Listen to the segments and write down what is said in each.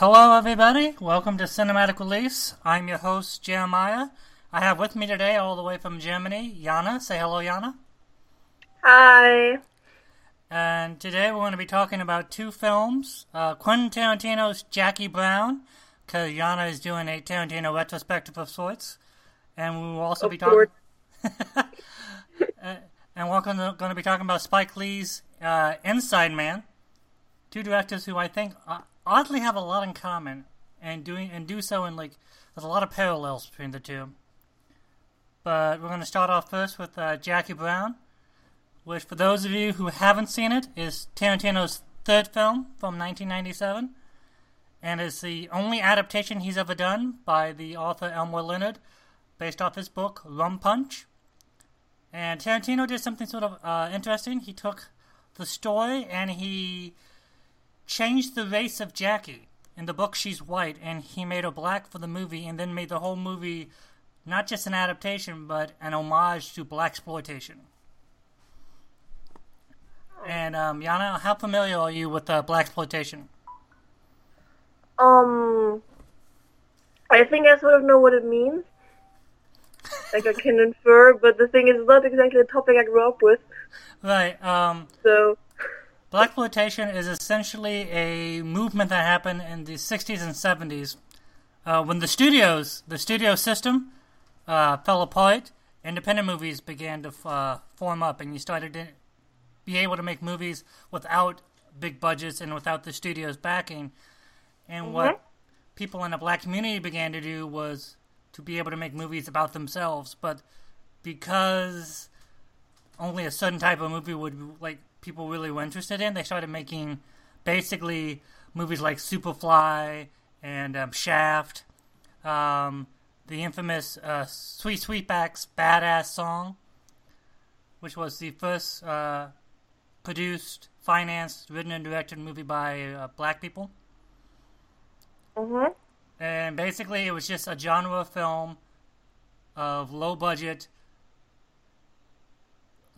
Hello, everybody. Welcome to Cinematic Release. I'm your host, Jeremiah. I have with me today, all the way from Germany, Yana. Say hello, Yana. Hi. And today we're going to be talking about two films uh, Quentin Tarantino's Jackie Brown, because Yana is doing a Tarantino retrospective of sorts. And we will also Of be talking. Uh, and we're going to, be talking about Spike Lee's uh, Inside Man. Two directors who I think uh, oddly have a lot in common, and doing and do so in like there's a lot of parallels between the two. But we're going to start off first with uh, Jackie Brown, which for those of you who haven't seen it is Tarantino's third film from 1997, and is the only adaptation he's ever done by the author Elmore Leonard, based off his book Rum Punch. And Tarantino did something sort of uh, interesting. He took the story and he changed the race of Jackie. In the book, she's white, and he made her black for the movie, and then made the whole movie not just an adaptation, but an homage to blaxploitation. And um, Yana, how familiar are you with uh, blaxploitation? Um, I think I sort of know what it means. Like I can infer, but the thing is, it's not exactly the topic I grew up with. Right. Um, So, Blaxploitation is essentially a movement that happened in the 60s and 70s uh, when the studios, the studio system, uh, fell apart. Independent movies began to uh, form up, and you started to be able to make movies without big budgets and without the studios backing. And what people in the black community began to do was to be able to make movies about themselves, but because only a certain type of movie would like people really were interested in. They started making basically movies like Superfly and um, Shaft, um, the infamous uh, Sweet Sweetback's "Baadasssss" song, which was the first uh, produced, financed, written, and directed movie by uh, black people. mhm. And basically, it was just a genre of film of low budget,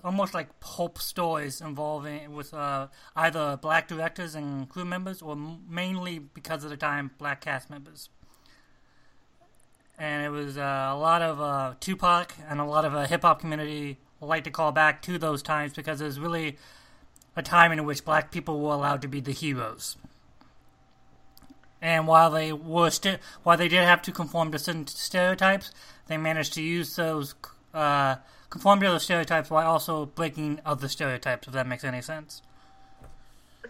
almost like pulp stories involving with uh, either black directors and crew members, or mainly because of the time, black cast members. And it was uh, a lot of uh, Tupac and a lot of uh, hip hop community like to call back to those times because it was really a time in which black people were allowed to be the heroes. And while they were st- while they did have to conform to certain stereotypes, they managed to use those uh, conform to those stereotypes while also breaking other stereotypes. If that makes any sense.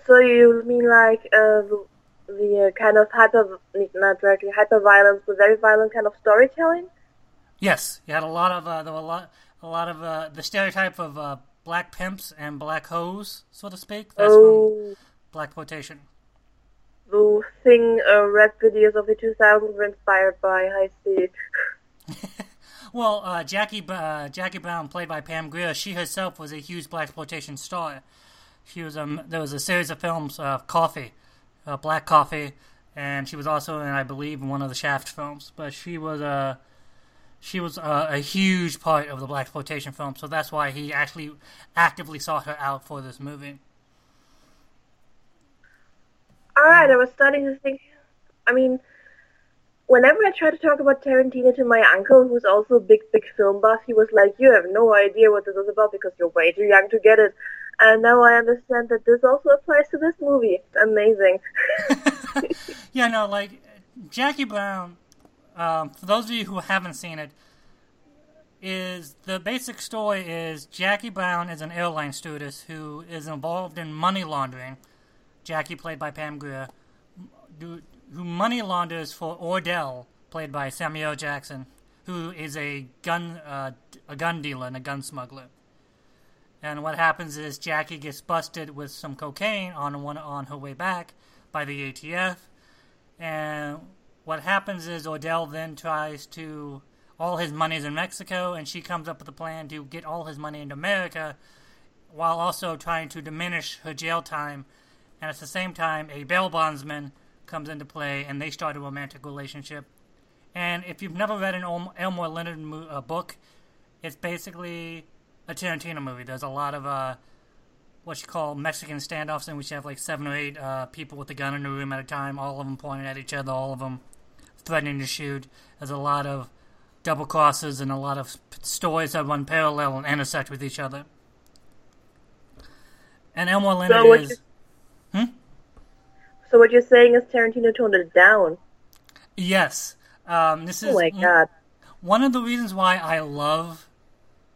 So you mean like uh, the, the uh, kind of hyper, not directly hyper violence, but very violent kind of storytelling? Yes, you had a lot of uh, there were a lot a lot of uh, the stereotype of uh, black pimps and black hoes, so to speak. That's from oh, black quotation. the thing uh, rap videos of the 2000s were inspired by. I see. Well, uh, Jackie uh, Jackie Brown, played by Pam Grier, she herself was a huge blaxploitation star. She was um, there was a series of films, uh, Coffy, uh, Black Coffee, and she was also in, I believe, in one of the Shaft films. But she was a she was a, a huge part of the blaxploitation film, so that's why he actually actively sought her out for this movie. Alright, I was starting to think. I mean, whenever I try to talk about Tarantino to my uncle, who's also a big, big film buff, he was like, You have no idea what this is about because you're way too young to get it. And now I understand that this also applies to this movie. Amazing. yeah, no, like Jackie Brown. Um, for those of you who haven't seen it, is the basic story is Jackie Brown is an airline stewardess who is involved in money laundering. Jackie, played by Pam Grier, who money launders for Ordell, played by Samuel Jackson, who is a gun uh, a gun dealer and a gun smuggler. And what happens is Jackie gets busted with some cocaine on one on her way back by the ATF, and what happens is Ordell then tries to all his money's in Mexico, and she comes up with a plan to get all his money into America, while also trying to diminish her jail time. And at the same time, a bail bondsman comes into play, and they start a romantic relationship. And if you've never read an Elmore Leonard mo- uh, book, it's basically a Tarantino movie. There's a lot of uh, what you call Mexican standoffs, in which you have like seven or eight uh, people with a gun in a room at a time, all of them pointing at each other, all of them threatening to shoot. There's a lot of double crosses and a lot of stories that run parallel and intersect with each other. And Elmore Leonard So is. you- So what you're saying is Tarantino toned it down. Yes. Um, this is Oh my god. one of the reasons why I love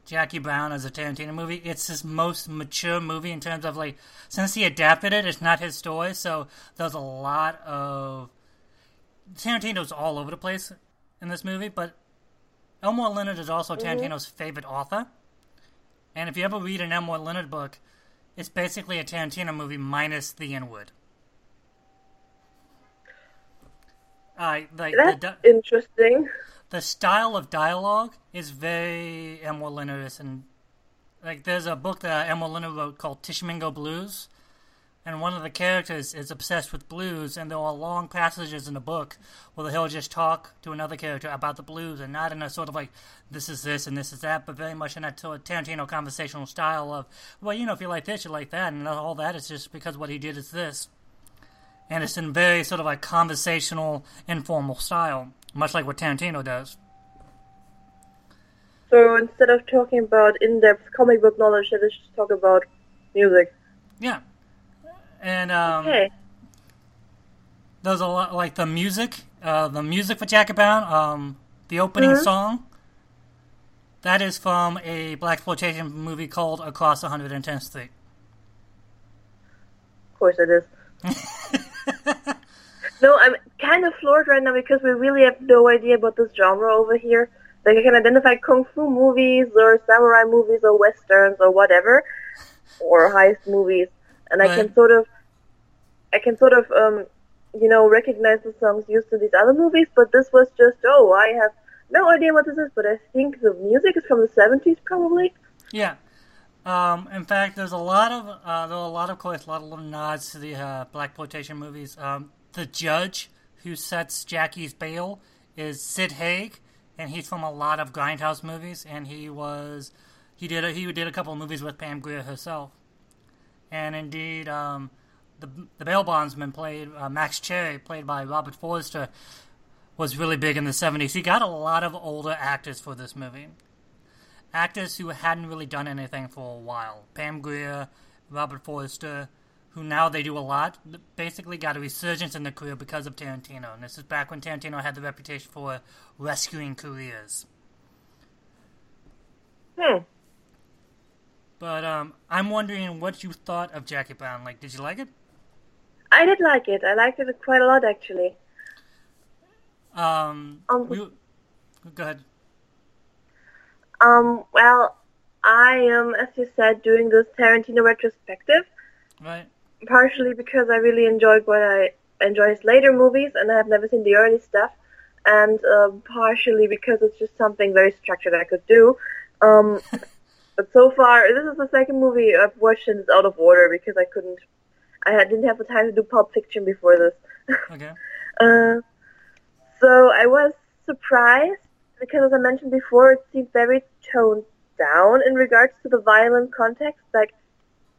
Jackie Brown as a Tarantino movie. It's his most mature movie in terms of like since he adapted it, it's not his story, so there's a lot of Tarantino's all over the place in this movie, but Elmore Leonard is also Tarantino's favorite author. And if you ever read an Elmore Leonard book, it's basically a Tarantino movie minus the N word. Uh, like the, That's di- interesting. the style of dialogue is very Leonard and like there's a book that Leonard wrote called Tishomingo Blues, and one of the characters is obsessed with blues, and there are long passages in the book where he'll just talk to another character about the blues, and not in a sort of like this is this and this is that, but very much in that sort of Tarantino conversational style of well, you know, if you like this, you like that, and all that is just because what he did is this and it's in very sort of like conversational, informal style, much like what Tarantino does. So instead of talking about in-depth comic book knowledge, let's just talk about music. Yeah, and um, Okay. there's a lot like the music, uh, the music for Jackie Brown, um, the opening Mhm. song. That is from a blaxploitation movie called Across 110th Street. Of course it is. No, I'm kind of floored right now because we really have no idea about this genre over here. Like I can identify kung fu movies or samurai movies or westerns or whatever, or heist movies, and I can sort of, I can sort of, um, you know, recognize the songs used in these other movies. But this was just, oh, I have no idea what this is. But I think the music is from the '70s, probably. Yeah. Um, in fact, there's a lot of uh, there a lot of course a lot of little nods to the uh, blaxploitation movies. Um, the judge who sets Jackie's bail is Sid Haig, and he's from a lot of grindhouse movies. And he was he did a, he did a couple of movies with Pam Grier herself. And indeed, um, the the bail bondsman played uh, Max Cherry, played by Robert Forster, was really big in the '70s. He got a lot of older actors for this movie actors who hadn't really done anything for a while. Pam Grier, Robert Forster, who now they do a lot, basically got a resurgence in their career because of Tarantino. And this is back when Tarantino had the reputation for rescuing careers. Hmm. But um, I'm wondering what you thought of Jackie Brown. Like, did you like it? I did like it. I liked it quite a lot, actually. Um, Um, we, go ahead. Um, well, I am, as you said, doing this Tarantino retrospective, Right? partially because I really enjoyed what I enjoy his later movies, and I have never seen the early stuff, and um, partially because it's just something very structured I could do. Um, but so far, this is the second movie I've watched and it's out of order because I couldn't, I didn't have the time to do Pulp Fiction before this. Okay. Uh, so I was surprised because, as I mentioned before, it seems very toned down in regards to the violent context. Like,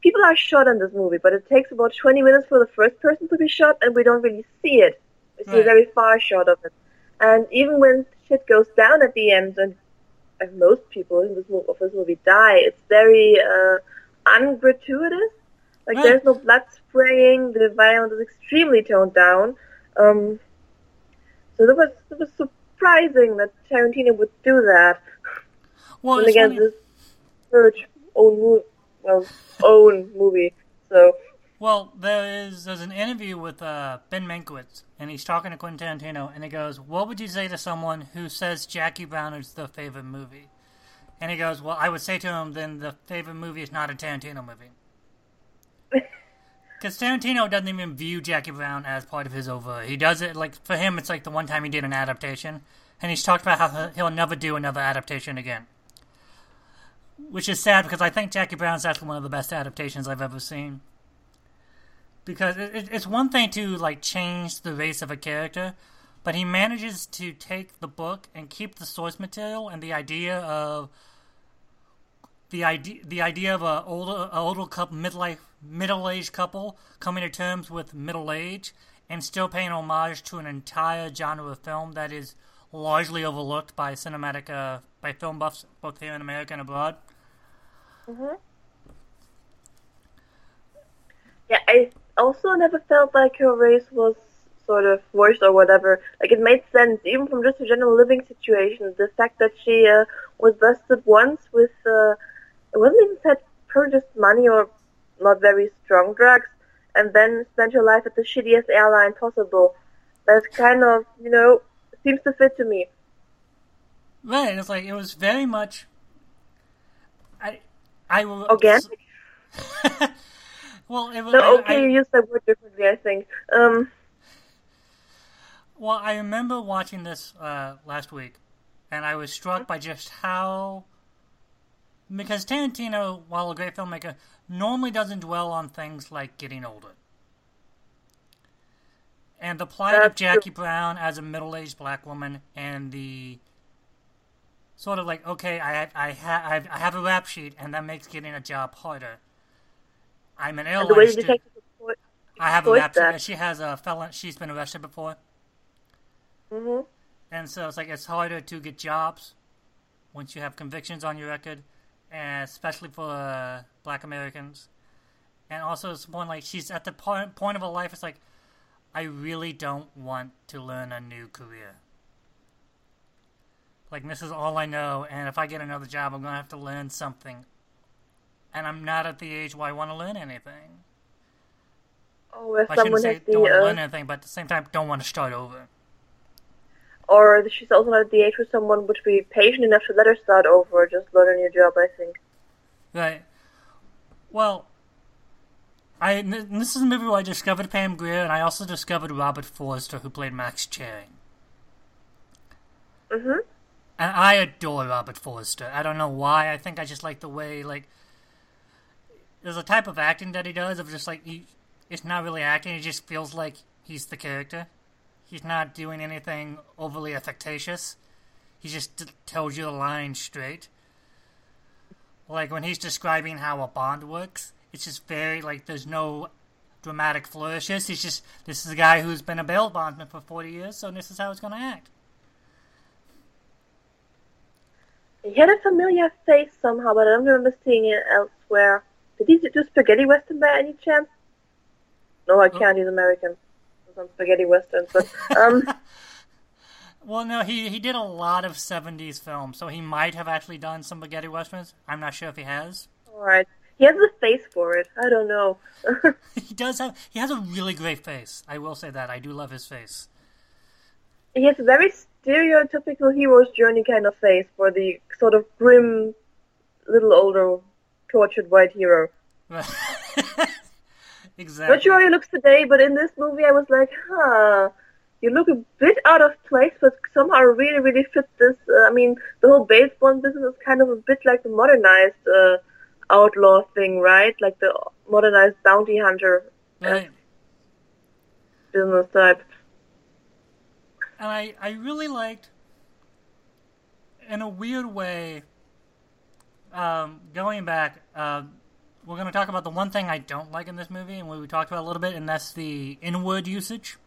people are shot in this movie, but it takes about 20 minutes for the first person to be shot, and we don't really see it. We see a very far shot of it. And even when shit goes down at the end, and, and most people in this movie, of this movie die, it's very uh, ungratuitous. Like, Right. there's no blood spraying, the violence is extremely toned down. Um, so that was, it was surprising that Tarantino would do that. Well, and again, this Purge own movie, well, own movie. So Well, there is there's an interview with uh, Ben Mankiewicz, and he's talking to Quentin Tarantino, and he goes, "What would you say to someone who says Jackie Brown is their favorite movie?" And he goes, "Well, I would say to him, then the favorite movie is not a Tarantino movie, because Tarantino doesn't even view Jackie Brown as part of his oeuvre. He does it like for him, it's like the one time he did an adaptation, and he's talked about how he'll never do another adaptation again." Which is sad because I think Jackie Brown's actually one of the best adaptations I've ever seen because it, it, it's one thing to like change the race of a character, but he manages to take the book and keep the source material and the idea of the idea the idea of a older a older couple midlife middle aged couple coming to terms with middle age and still paying homage to an entire genre of film that is largely overlooked by cinematic uh, by film buffs both here in America and abroad. hmm Yeah, I also never felt like her race was sort of worse or whatever. Like it made sense, even from just a general living situation. The fact that she uh, was busted once with, uh, it wasn't even said purchased money or not very strong drugs, and then spent your life at the shittiest airline possible. That kind of, you know, seems to fit to me. Right, it's like it was very much. I, I will. Organic? well, it was. No, okay, I- you used that word differently, I think. Um, Well, I remember watching this uh, last week, and I was struck by just how. Because Tarantino, while a great filmmaker, normally doesn't dwell on things like getting older. And the plight of That's true. Jackie Brown as a middle aged black woman, and the sort of like, okay, I, I, ha- I I have a rap sheet, and that makes getting a job harder. I'm an airline student. I have a rap sheet. She has a felon. She's been arrested before. Mm-hmm. And so it's like it's harder to get jobs once you have convictions on your record, especially for uh, Black Americans. And also, it's one like she's at the point point of her life. It's like I really don't want to learn a new career. Like this is all I know, and if I get another job, I'm gonna have to learn something. And I'm not at the age where I want to learn anything. Or where I shouldn't someone say has don't want to learn anything, but at the same time, don't want to start over. Or she's also not at the age where someone would be patient enough to let her start over or just learn a new job, I think. Right. Well, I this is a movie where I discovered Pam Grier, and I also discovered Robert Forster, who played Max Cherry. Hmm And I adore Robert Forster. I don't know why. I think I just like the way like there's a type of acting that he does of just like he, it's not really acting. It just feels like he's the character. He's not doing anything overly affectatious. He just t- tells you the line straight. Like when he's describing how a bond works, it's just very like there's no dramatic flourishes. He's just this is a guy who's been a bail bondsman for forty years, so this is how he's going to act. He had a familiar face somehow, but I don't remember seeing it elsewhere. Did he do spaghetti western by any chance? No, I oh. can't. He's American. Some spaghetti westerns, but um, Well, no, he he did a lot of '70s films, so he might have actually done some spaghetti westerns. I'm not sure if he has. all right. He has the face for it. I don't know. he does have. He has a really great face. I will say that. I do love his face. he has a very stereotypical hero's journey kind of face for the sort of grim, little older, tortured white hero. Exactly. Not sure how he looks today, but in this movie I was like, huh, you look a bit out of place, but somehow really, really fit this. Uh, I mean, the whole baseball business is kind of a bit like the modernized uh, outlaw thing, right? Like the modernized bounty hunter Right. business type. And I, I really liked, in a weird way, um, going back, uh, we're going to talk about the one thing I don't like in this movie, and we talked about a little bit, and that's the N-word usage.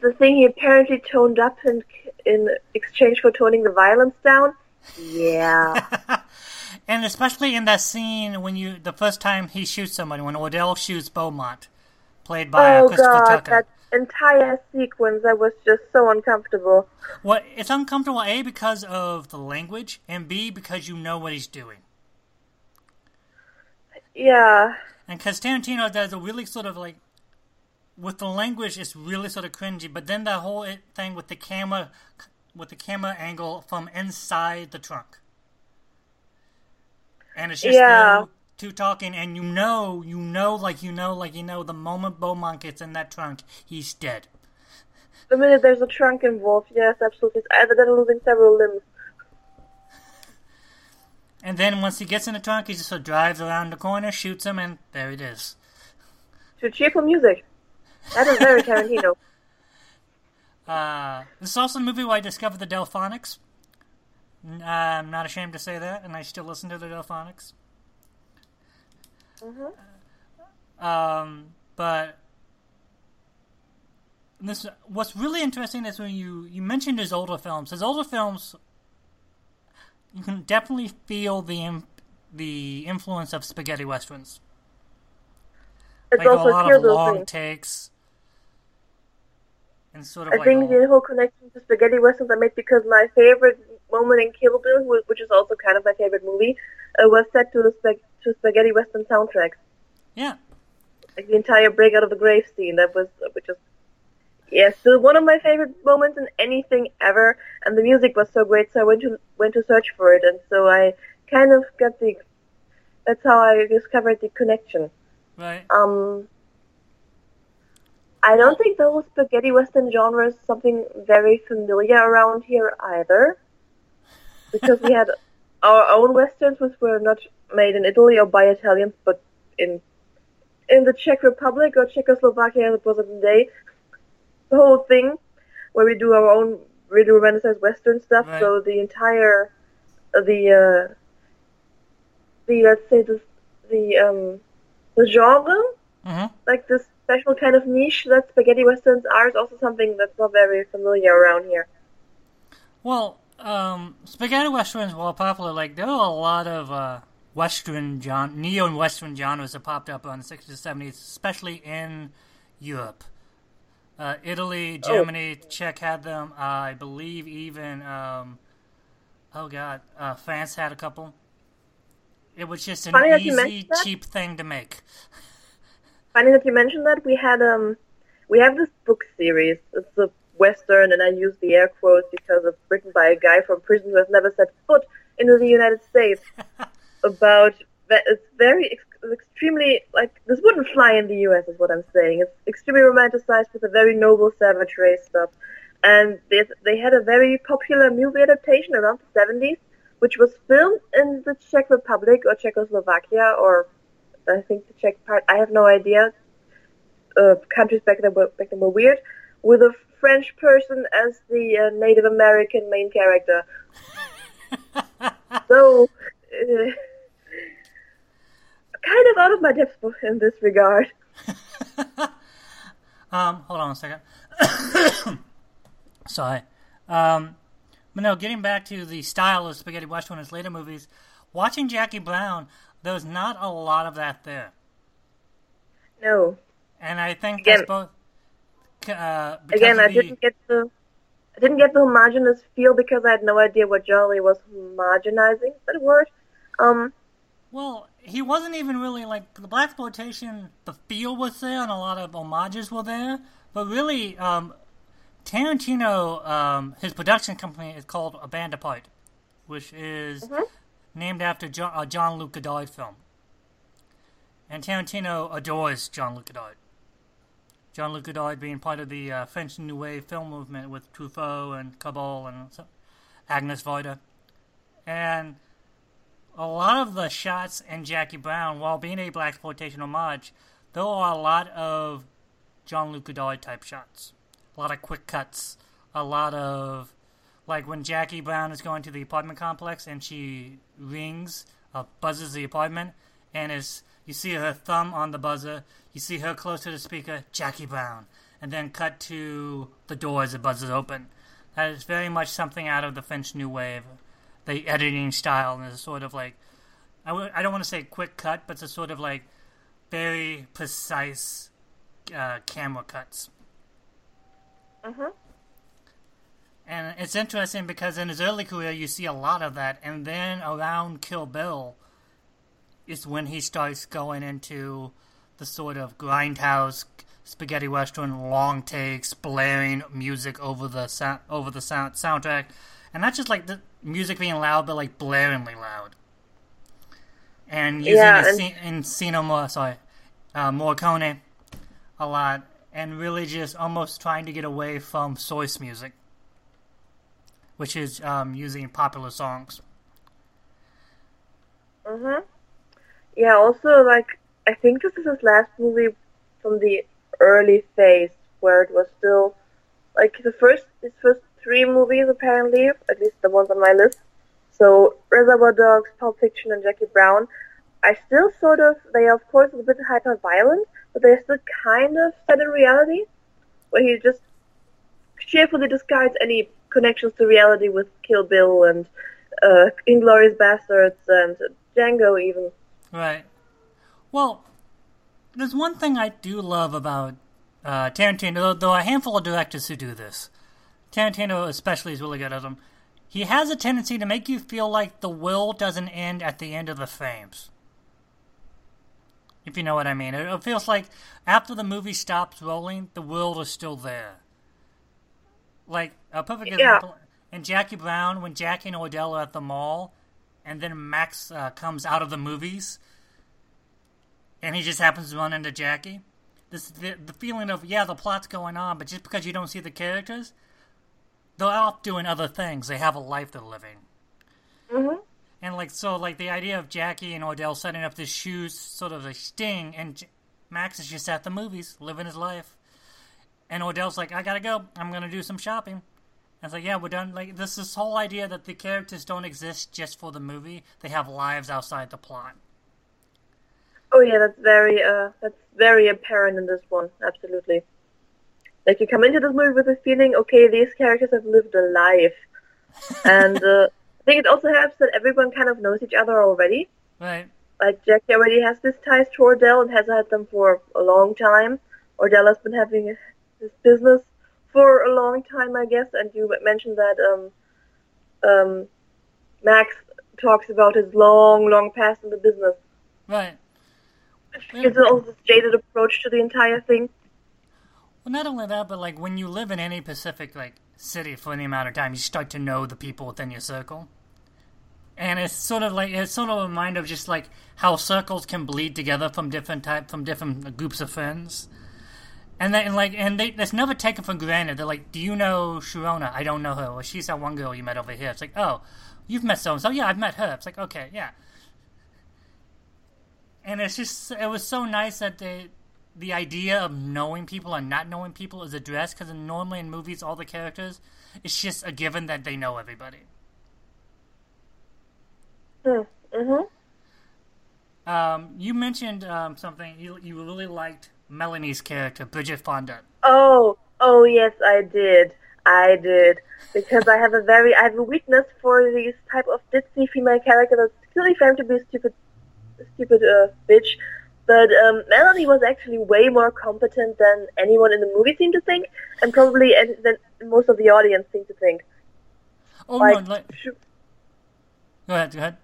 The thing he apparently toned up in, in exchange for toning the violence down. Yeah. And especially in that scene when you, the first time he shoots somebody, when Ordell shoots Beaumont, played by oh Christopher god, Tucker. that entire sequence, I was just so uncomfortable. Well, it's uncomfortable, A, because of the language, and B, because you know what he's doing. Yeah. And because Tarantino does a really sort of like, with the language, it's really sort of cringy. But then that whole thing with the camera, with the camera angle from inside the trunk, and it's just Yeah. two talking, and you know, you know, like you know, like you know, the moment Beaumont gets in that trunk, he's dead. The minute there's a trunk involved, yes, absolutely. It's either than losing several limbs. And then once he gets in the trunk, he just sort of drives around the corner, shoots him, and there it is. To cheerful music. That is very Tarantino. Uh, this is also the movie where I discovered the Delfonics. I'm not ashamed to say that, and I still listen to the Delfonics. Mm-hmm. Um, but this what's really interesting is when you you mentioned his older films. His older films, you can definitely feel the the influence of spaghetti westerns. It's like also a lot of long things. takes and sort of I like think the whole connection to spaghetti westerns I made because my favorite moment in Kill Bill, which is also kind of my favorite movie, uh, was set to the spag- to spaghetti western soundtracks. yeah. Like the entire break out of the grave scene. That was which is yeah, still one of my favorite moments in anything ever. And the music was so great, so I went to went to search for it, and so I kind of got the. That's how I discovered the connection. Right. Um, I don't think the whole spaghetti western genre is something very familiar around here either, because we had our own westerns, which were not made in Italy or by Italians, but in in the Czech Republic or Czechoslovakia, it was in the day. The whole thing, where we do our own really romanticized western stuff. Right. So the entire the uh, the let's say the the um the genre hmm like this special kind of niche that spaghetti westerns are is also something that's not very familiar around here. Well, um, spaghetti westerns, while popular, like there are a lot of uh, western genre, neo and western genres that popped up on the 60s and 70s, especially in Europe. Uh, Italy, Oh. Germany, Czech had them. Uh, I believe even, um, oh god, uh, France had a couple. It was just an Funny easy, cheap thing to make. Funny that you mentioned that we had um we have this book series. It's a western, and I use the air quotes because it's written by a guy from prison who has never set foot into the United States. about that, it's very ex- extremely like this wouldn't fly in the U.S. is what I'm saying. It's extremely romanticized with a very noble savage race stuff, and they they had a very popular movie adaptation around the 70s, which was filmed in the Czech Republic or Czechoslovakia or I think the Czech part. I have no idea. Uh, countries back then were back then were weird, with a French person as the uh, Native American main character. so, uh, kind of out of my depth in this regard. Um, hold on a second. Sorry. Um, but no, getting back to the style of spaghetti western in his later movies, watching Jackie Brown, there's not a lot of that there, No, and I think Again- that's both. Uh, again, I the- didn't get the. I didn't get the homogenous feel because I had no idea what Jolly was homogenizing. Is that a word? Um, Well, he wasn't even really like the blaxploitation. The feel was there, and a lot of homages were there. But really, um, Tarantino, um, his production company is called A Band Apart, which is Mhm. named after John, a John Luc Godard film. And Tarantino adores John Luc Godard. John Luc Godard being part of the uh, French New Wave film movement with Truffaut and Chabrol and Agnes Varda. And a lot of the shots in Jackie Brown, while being a blaxploitation homage, there are a lot of John Luc Godard type shots. A lot of quick cuts. A lot of like when Jackie Brown is going to the apartment complex and she rings, uh, buzzes the apartment, and is you see her thumb on the buzzer, you see her close to the speaker, Jackie Brown, and then cut to the door as it buzzes open. That is very much something out of the French New Wave the editing style and it's sort of like I w- I don't want to say quick cut, but it's a sort of like very precise uh, camera cuts. mhm. And it's interesting because in his early career, you see a lot of that, and then around Kill Bill is when he starts going into the sort of grindhouse spaghetti western long takes, blaring music over the sound, over the sound soundtrack, and not just like the music being loud, but like blaringly loud. And using Yeah, a and- scene Encino Mor- sorry, uh, Morricone a lot, and really just almost trying to get away from source music which is um, using popular songs. Mhm. Yeah. Also, like I think this is his last movie from the early phase where it was still like the first his first three movies apparently, at least the ones on my list, So Reservoir Dogs, Pulp Fiction, and Jackie Brown are still sort of they are of course a bit hyper violent, but they're still kind of set in reality, where he just cheerfully discards any connections to reality with Kill Bill and uh, Inglourious Basterds and Django even. Right. Well, there's one thing I do love about uh, Tarantino, though, though a handful of directors who do this. Tarantino especially is really good at them. He has a tendency to make you feel like the will doesn't end at the end of the frames. If you know what I mean. It, it feels like after the movie stops rolling, the will is still there. Like, a perfect Yeah. example in Jackie Brown, when Jackie and Ordell are at the mall, and then Max uh, comes out of the movies, and he just happens to run into Jackie. This the, the feeling of yeah, the plot's going on, but just because you don't see the characters, they're off doing other things. They have a life they're living. hmm And like so, like the idea of Jackie and Ordell setting up this shoes sort of a sting, and J- Max is just at the movies living his life, and Ordell's like, I gotta go. I'm gonna do some shopping. And it's like, yeah, we're done. Like this this whole idea that the characters don't exist just for the movie; they have lives outside the plot. Oh yeah, that's very uh that's very apparent in this one. Absolutely. Like you come into this movie with the feeling, okay, these characters have lived a life, and uh, I think it also helps that everyone kind of knows each other already. Right. Like Jackie already has this ties to Ordell and has had them for a long time. Ordell has been having this business for a long time, I guess. And you mentioned that um, um, Max talks about his long, long past in the business. Right. Which gives it also this jaded approach to the entire thing. Well, not only that, but like when you live in any Pacific like city for any amount of time, you start to know the people within your circle, and it's sort of like it's sort of a reminder of just like how circles can bleed together from different type from different uh, groups of friends, and then like and they that's never taken for granted. They're like, "Do you know Sharona? I don't know her. Well, she's that one girl you met over here." It's like, "Oh, you've met so and so. Yeah, I've met her." It's like, "Okay, yeah." And it's just it was so nice that they the idea of knowing people and not knowing people is addressed because normally in movies all the characters it's just a given that they know everybody Hmm. Mm-hmm. um, you mentioned um, something you, you really liked melanie's character bridget fonda Oh, oh yes, I did. I did because I have a very I have a weakness for these type of ditzy female characters. that's clearly framed to be a stupid, stupid uh, bitch. But um, Melanie was actually way more competent than anyone in the movie seemed to think, and probably and than most of the audience seemed to think. oh Like, no like, go ahead go ahead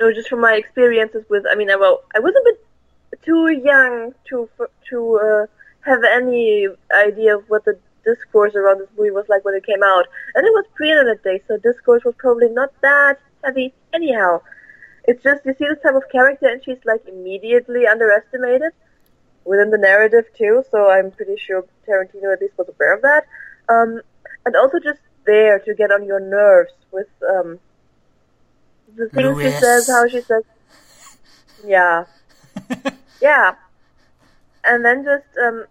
no, just from my experiences with. I mean, I, well, I was a bit too young to to uh, have any idea of what the discourse around this movie was like when it came out, and it was pre-internet days, so discourse was probably not that heavy anyhow. It's just you see this type of character, and she's like immediately underestimated within the narrative too. So I'm pretty sure Tarantino at least was aware of that, um, and also just there to get on your nerves with um, the things she says, how she says, yeah, yeah, and then just um,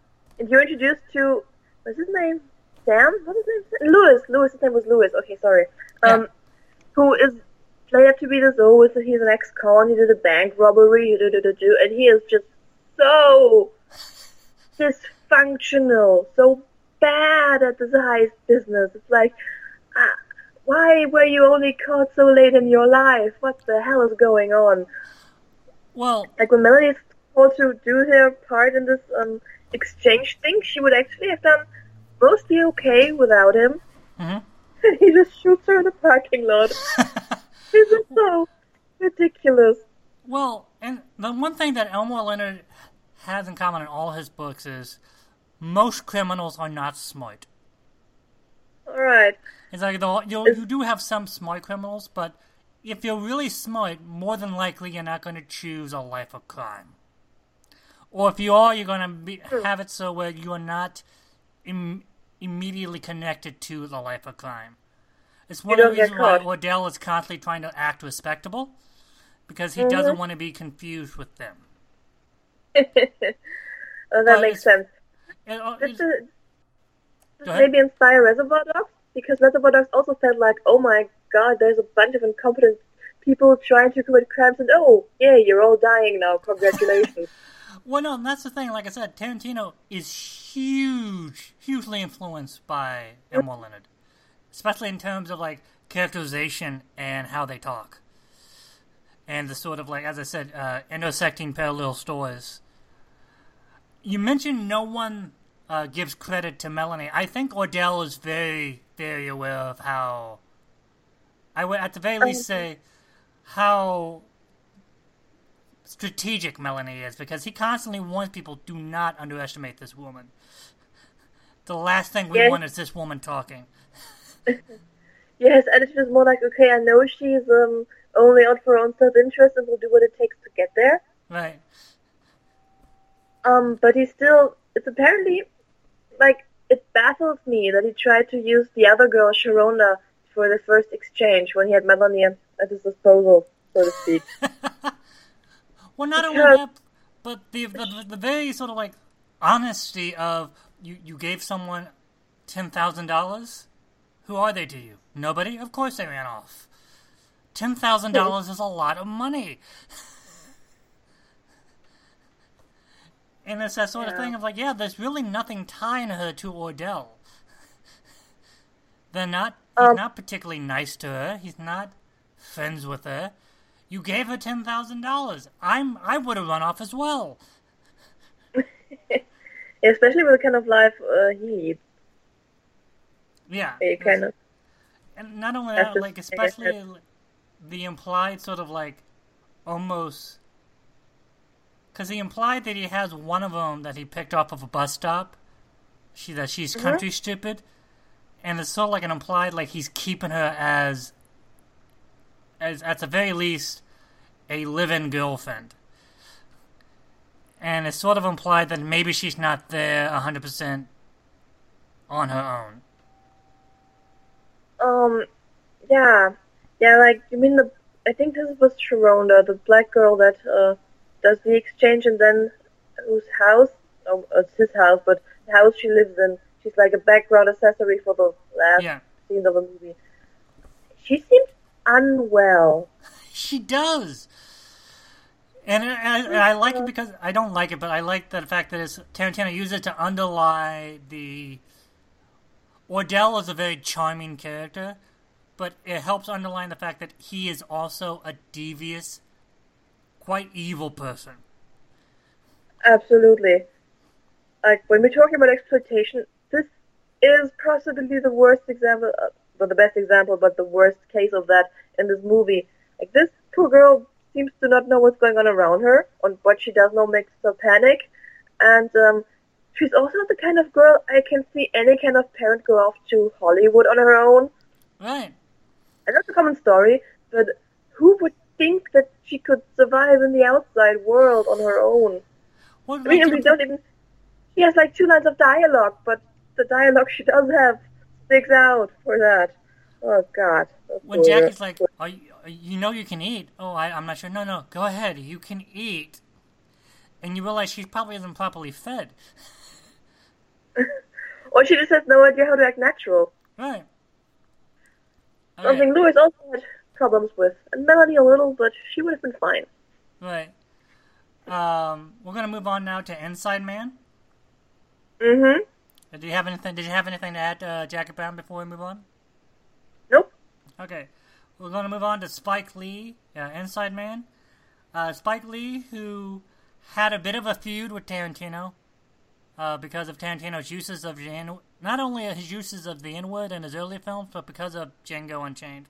you're introduced to what's his name? Sam? What's his name? Louis. Louis. His name was Louis. Okay, sorry. Um, Yeah. who is played up to be this? Oh, is he's an ex-con. He did a bank robbery. do, do, do, do, And he is just so dysfunctional, so bad at this heist business. It's like, ah, why were you only caught so late in your life? What the hell is going on? well like when Melanie is told to do her part in this um, exchange thing, she would actually have done mostly okay without him. Mhm. he just shoots her in the parking lot. This is so ridiculous. well and the one thing that elmore leonard has in common in all his books is most criminals are not smart All right. It's like the, you you do have some smart criminals, but if you're really smart, more than likely you're not going to choose a life of crime. Or if you are, you're going to be, have it so where you are not Im- immediately connected to the life of crime. It's one of the reasons why. Ordell is constantly trying to act respectable, because he Mm-hmm. doesn't want to be confused with them. oh, that makes sense. It- uh, This is, this maybe inspire Reservoir Dogs because Reservoir Dogs also felt like, oh my god, there's a bunch of incompetent people trying to commit crimes, and oh, yeah, you're all dying now. Congratulations. well, no, that's the thing. Like I said, Tarantino is huge, hugely influenced by Elmore Leonard, especially in terms of like characterization and how they talk, and the sort of like, as I said, uh, intersecting parallel stories. You mentioned no one uh, gives credit to Melanie. I think Ordell is very, very aware of how. I would, at the very least, say how strategic Melanie is because he constantly warns people do not underestimate this woman. The last thing we yes. want is this woman talking. yes, and it's just more like, okay, I know she's um, only out for her own self interest and will do what it takes to get there. Right. Um, but he still, it's apparently, like, it baffles me that he tried to use the other girl, Sharonda, for the first exchange when he had Melanie at his disposal so to speak. well, not only that, but the, the the very sort of like honesty of you you gave someone ten thousand dollars. Who are they to you? Nobody. Of course they ran off. Ten thousand dollars is a lot of money. and it's that sort yeah. of thing of like, yeah, there's really nothing tying her to Ordell. They're not. He's um, not particularly nice to her. He's not friends with her. You gave her ten thousand dollars. I'm I would have run off as well. Especially with the kind of life uh, he leads. Yeah. Kind of. And not only that, like especially the implied sort of like almost because he implied that he has one of them that he picked off of a bus stop. She that she's mm-hmm. country stupid, and it's sort of like an implied like he's keeping her as as at the very least, a live-in girlfriend. And it's sort of implied that maybe she's not there 100% on her own. Um, yeah. Yeah, like, you mean the, I think this was Sharonda, the black girl that, uh, does the exchange and then whose house, oh, it's his house, but the house she lives in, she's like a background accessory for the last yeah. scene of the movie. She seems unwell. She does. And I, I, I, like it because I don't like it, but I like the fact that it's, Tarantino uses it to underlie the. Ordell is a very charming character, but it helps underline the fact that he is also a devious, quite evil person. Absolutely. Like when we're talking about exploitation, this is possibly the worst example. Of, the best example, but the worst case of that in this movie. Like this poor girl seems to not know what's going on around her, and what she does know makes her panic. And um, she's also the kind of girl I can see any kind of parent go off to Hollywood on her own. Right. And that's a common story, but who would think that she could survive in the outside world on her own? What I mean, we don't even. She has like two lines of dialogue, but the dialogue she does have sticks out for that. Oh God. That's when Jackie's like, oh, you, you know you can eat. Oh, I, I'm not sure. No, no, go ahead. You can eat. And you realize she probably isn't properly fed. or she just has no idea how to act natural. Right. Something Louis also had problems with. And Melanie a little, but she would have been fine. Right. Um, we're gonna move on now to Inside Man. Mm-hmm. Did you have anything? Did you have anything to add, uh, Jackie Brown, before we move on? Nope. Okay, we're going to move on to Spike Lee, uh, Inside Man. Uh, Spike Lee, who had a bit of a feud with Tarantino uh, because of Tarantino's uses of the not only his uses of the N-word in his early films, but because of Django Unchained.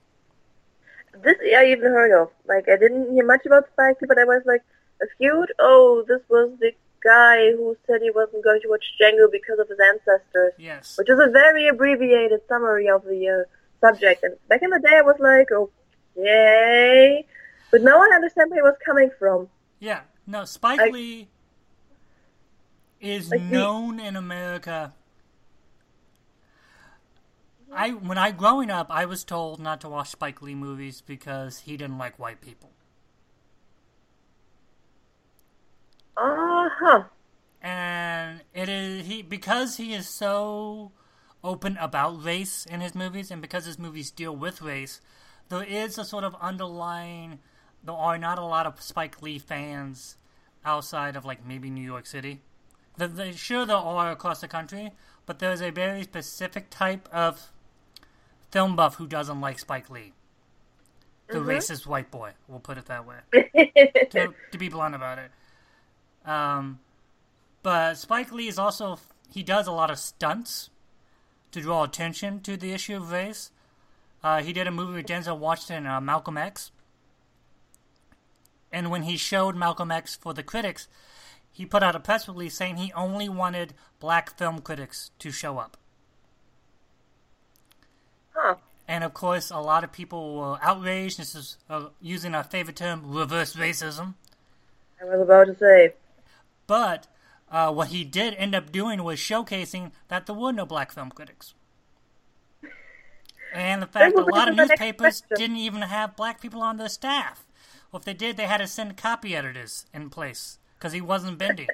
This I even heard of. Like I didn't hear much about Spike Lee, but I was like, a feud? Oh, this was the guy who said he wasn't going to watch Django because of his ancestors. Yes. Which is a very abbreviated summary of the uh, subject. And back in the day, I was like, okay. But now I understand where he was coming from. Yeah. No, Spike I, Lee is like known in America. I when I growing up, I was told not to watch Spike Lee movies because he didn't like white people. Uh huh. And it is he because he is so open about race in his movies, and because his movies deal with race, there is a sort of underlying. There are not a lot of Spike Lee fans outside of like maybe New York City. The, the, sure, there are all across the country, but there's a very specific type of film buff who doesn't like Spike Lee. The Mhm. racist white boy, we'll put it that way. to, to be blunt about it. Um, but Spike Lee is also he does a lot of stunts to draw attention to the issue of race. Uh, he did a movie with Denzel Washington, uh, Malcolm X, and when he showed Malcolm X for the critics, he put out a press release saying he only wanted black film critics to show up. huh. And of course, a lot of people were outraged. This is uh, using our favorite term, reverse racism. I was about to say. But uh, what he did end up doing was showcasing that there were no black film critics. And the fact that a lot of newspapers didn't even have black people on their staff. Well, if they did, they had to send copy editors in place because he wasn't bending.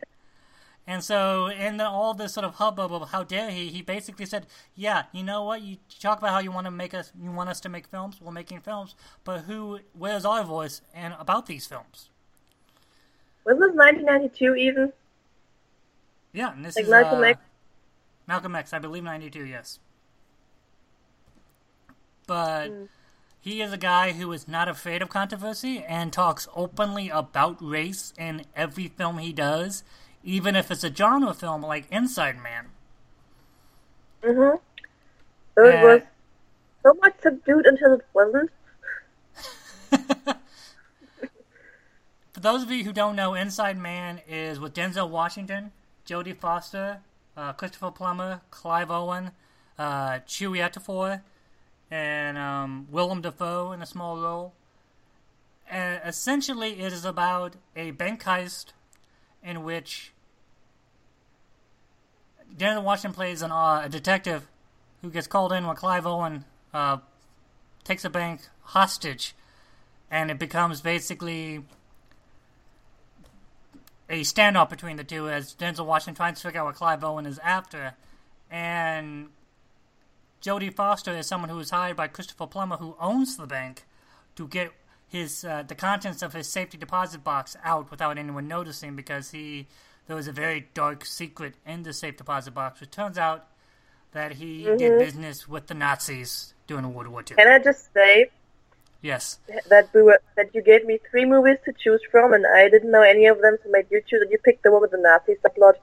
and so, in the, all this sort of hubbub of how dare he, he basically said, "Yeah, you know what? You talk about how you want to make us, you want us to make films. We're making films, but who? Where's our voice and about these films?" Wasn't this 1992 even? Yeah, and this Like is Malcolm uh, X? Malcolm X, I believe ninety two, yes. But Mm. He is a guy who is not afraid of controversy and talks openly about race in every film he does, even if it's a genre film like Inside Man. Mm-hmm. So it was so much subdued until it wasn't. For those of you who don't know, Inside Man is with Denzel Washington, Jodie Foster, uh, Christopher Plummer, Clive Owen, uh, Chiwetel Ejiofor, and um, Willem Dafoe in a small role. Essentially, it is about a bank heist in which Denzel Washington plays an, uh, a detective who gets called in when Clive Owen uh, takes a bank hostage, and it becomes basically a standoff between the two as Denzel Washington tries to figure out what Clive Owen is after, and Jodie Foster is someone who was hired by Christopher Plummer, who owns the bank, to get his uh, the contents of his safety deposit box out without anyone noticing because he there was a very dark secret in the safe deposit box. It turns out that he did business with the Nazis during World War II. Can I just say Yes. that we were that you gave me three movies to choose from, and I didn't know any of them, so made you choose, and you picked the one with the Nazi subplot.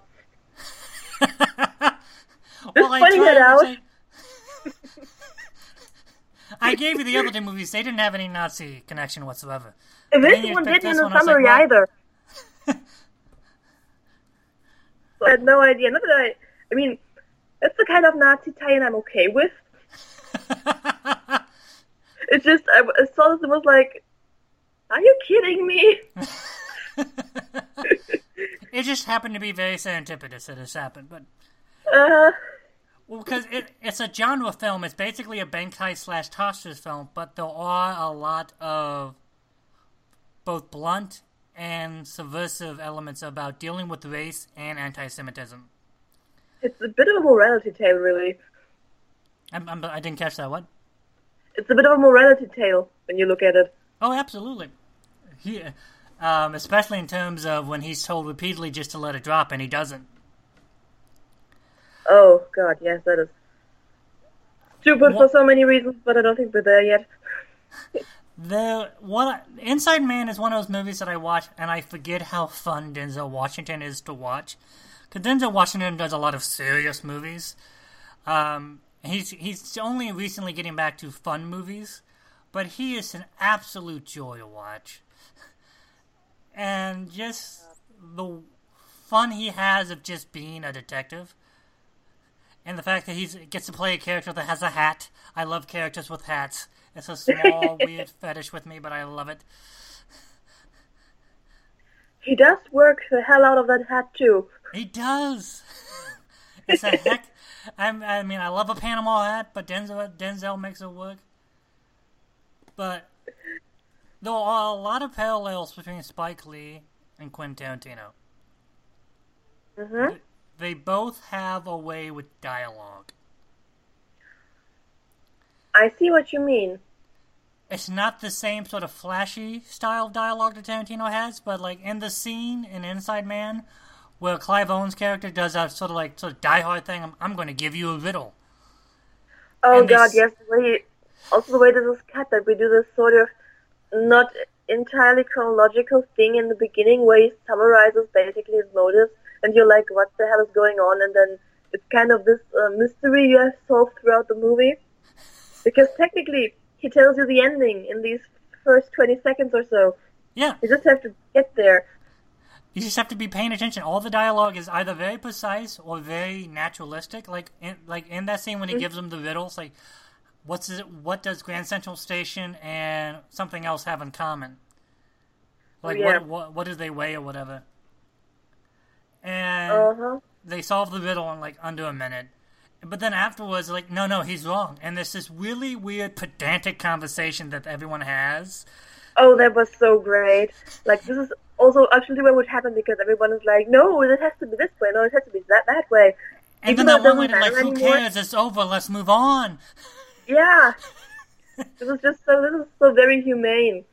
well, I pointing that out. say- I gave you the other two movies. They didn't have any Nazi connection whatsoever. And this one didn't in the was like, summary either. I had no idea. Not that I. I mean, that's the kind of Nazi tie-in I'm okay with. It's just I, I saw this and was like, "Are you kidding me?" it just happened to be very serendipitous that this happened, but Uh, well, because it, it's a genre film. It's basically a bank heist slash hostage film, but there are a lot of both blunt and subversive elements about dealing with race and anti-Semitism. it's a bit of a morality tale, really. I'm, I'm, I didn't catch that. What? It's a bit of a morality tale when you look at it. Oh, absolutely. He, um, especially in terms of when he's told repeatedly just to let it drop, and he doesn't. Oh God, yes, that is stupid What- for so many reasons, but I don't think we're there yet. The one Inside Man is one of those movies that I watch, and I forget how fun Denzel Washington is to watch. Because Denzel Washington does a lot of serious movies. Um, he's he's only recently getting back to fun movies, but he is an absolute joy to watch. And just the fun he has of just being a detective. And the fact that he gets to play a character that has a hat. I love characters with hats. It's a small, weird fetish with me, but I love it. He does work the hell out of that hat too. He does. it's a heck. I'm, I mean, I love a Panama hat, but Denzel Denzel makes it work. But there are a lot of parallels between Spike Lee and Quentin Tarantino. hmm They both have a way with dialogue. I see what you mean. it's not the same sort of flashy style of dialogue that Tarantino has, but like in the scene in Inside Man, where Clive Owen's character does that sort of like sort of diehard thing, I'm, I'm going to give you a riddle. Oh And god, yes. The way, also the way this is cut, that we do this sort of not entirely chronological thing in the beginning where he summarizes basically his motives, and you're like, what the hell is going on? And then it's kind of this uh, mystery you have solved throughout the movie. Because technically, he tells you the ending in these first 20 seconds or so. Yeah, You just have to get there. you just have to be paying attention. All the dialogue is either very precise or very naturalistic. Like in, like in that scene when he gives them the riddles, like what's it, what does Grand Central Station and something else have in common? Like Yeah. what, what what do they weigh or whatever? And Uh huh. they solve the riddle in like under a minute. But then afterwards, like, no, no, he's wrong. And there's this really weird, pedantic conversation that everyone has. Oh, that was so great. Like, this is also actually what would happen because everyone is like, no, it has to be this way, no, it has to be that, that way. And Even then that one doesn't like, who anymore. cares? It's over. Let's move on. Yeah. this is just so, this is so very humane.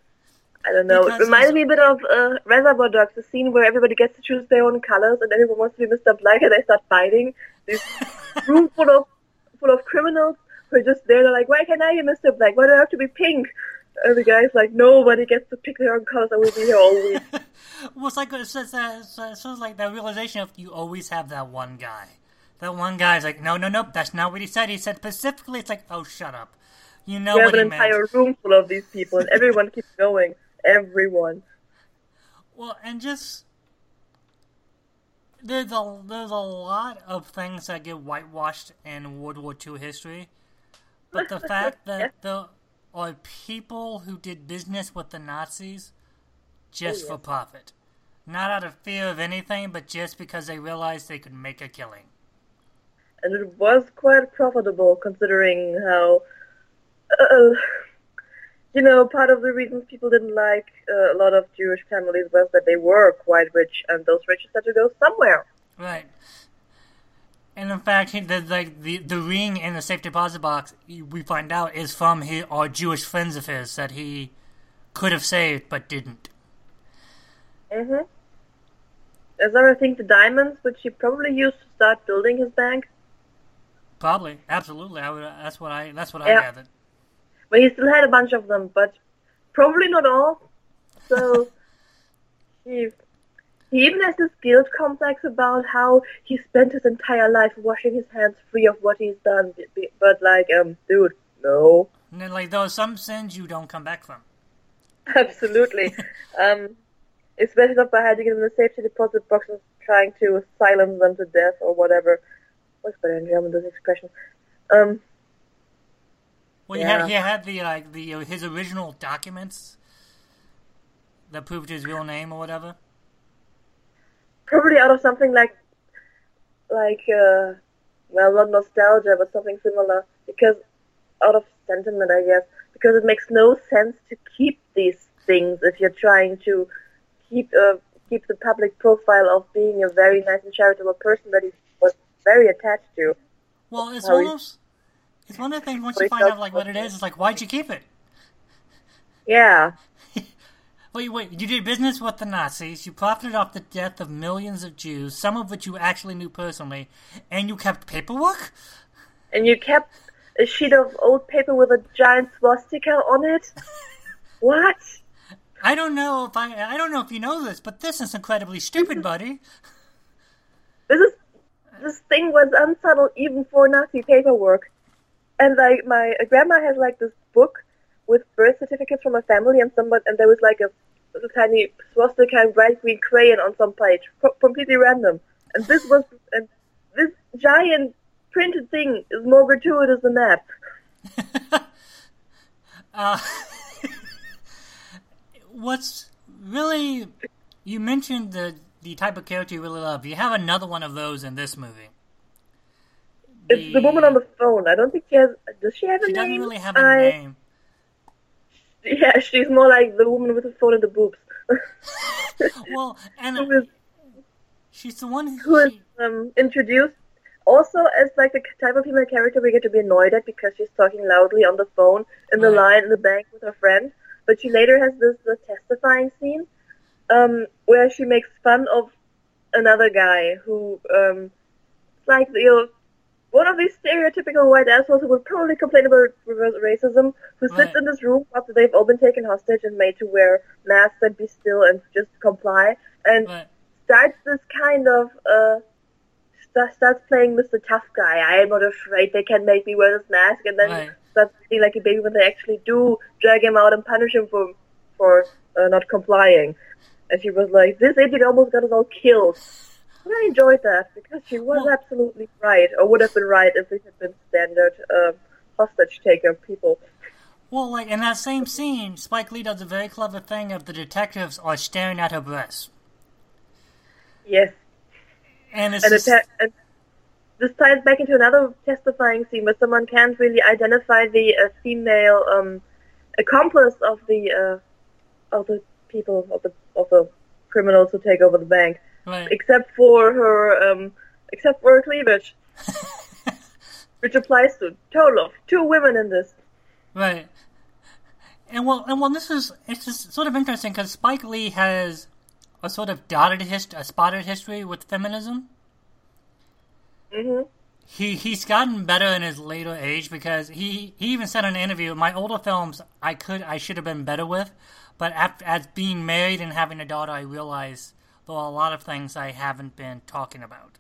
I don't know. Because it reminded me a bit of uh, Reservoir Dogs, the scene where everybody gets to choose their own colors and everyone wants to be Mr. Black and they start fighting. This room full of full of criminals who are just there. They're like, why can't I be Mr. Black? Why do I have to be pink? And the guy's like, nobody gets to pick their own colors. I will be here all week. well, it's like it's, it's, it's, it's like that realization of you always have that one guy. That one guy's like, no, no, no, that's not what he said. He said specifically, it's like, oh, shut up. You know We have an he meant. entire room full of these people, and everyone keeps going. Everyone. Well, and just there's a there's a lot of things that get whitewashed in World War II history, but the fact that the are people who did business with the Nazis just for profit, not out of fear of anything, but just because they realized they could make a killing. And it was quite profitable considering how, uh, you know, part of the reasons people didn't like uh, a lot of Jewish families was that they were quite rich, and those riches had to go somewhere. Right. And in fact, the like the the ring in the safe deposit box we find out is from his, our Jewish friends of his that he could have saved but didn't. Mm-hmm. Is there, I think, the diamonds, which he probably used to start building his bank? Probably, absolutely. I would. That's what I. That's what I Yeah. gathered. But he still had a bunch of them, but probably not all. So he he even has this guilt complex about how he spent his entire life washing his hands free of what he's done. But like, um, dude, no, And then, like there are some sins you don't come back from. absolutely. um, especially not by hiding it in the safety deposit box and trying to silence them to death or whatever. What's better in German this expression? Um, Well, he had he had the like the uh, his original documents that proved his real name or whatever. probably out of something like like uh well not nostalgia but something similar. Because out of sentiment i guess. Because it makes no sense to keep these things if you're trying to keep uh, keep the public profile of being a very nice and charitable person that he was very attached to. Well, it's almost it's one of the things once you find out like what it is, it's like why'd you keep it? yeah Wait, wait, you did business with the Nazis, you profited off the death of millions of Jews, some of which you actually knew personally, and you kept paperwork? and you kept a sheet of old paper with a giant swastika on it what I don't know if I I don't know if you know this, but this is incredibly stupid, mm-hmm. buddy. this is this thing was unsubtle even for Nazi paperwork. And like my grandma has like this book with birth certificates from a family, and someone and there was like a, tiny swastika and bright green crayon on some page, co- completely random. And this was and this giant printed thing is more gratuitous than that. Uh, what's really you mentioned the the type of character you really love. You have another one of those in this movie. It's the woman on the phone. I don't think she has. Does she have a She name? doesn't really have a I- name. Yeah, she's more like the woman with the phone and the boobs. Well, and who is she's the one who who is um, introduced also as like the type of female character we get to be annoyed at because she's talking loudly on the phone in the Right. line in the bank with her friend. But she later has this the testifying scene um, where she makes fun of another guy who um, like you know one of these stereotypical white assholes who would probably complain about reverse racism, who sits Right. in this room after they've all been taken hostage and made to wear masks and be still and just comply, and But starts this kind of uh st- starts playing Mr. Tough Guy. I am not afraid they can make me wear this mask, and then Right. starts being like a baby when they actually do drag him out and punish him for for uh, not complying. And she was like, "This idiot almost got us all killed." I enjoyed that because she was Well- absolutely right, or would have been right if it had been standard uh, hostage taker people. well, like in that same scene, Spike Lee does a very clever thing of the detectives are staring at her breasts, Yes. and it's and, just, and this ties back into another testifying scene where someone can't really identify the uh, female um, accomplice of the uh, of the people of the of the criminals who take over the bank, right. except for her um, except for her cleavage, which applies to total of two women in this. Right. And well, and well, this is it's just sort of interesting because Spike Lee has a sort of dotted hist- a spotted history with feminism. hmm He he's gotten better in his later age because he he even said in an interview, "My older films, I could I should have been better with, but after, as being married and having a daughter, I realize a lot of things I haven't been talking about."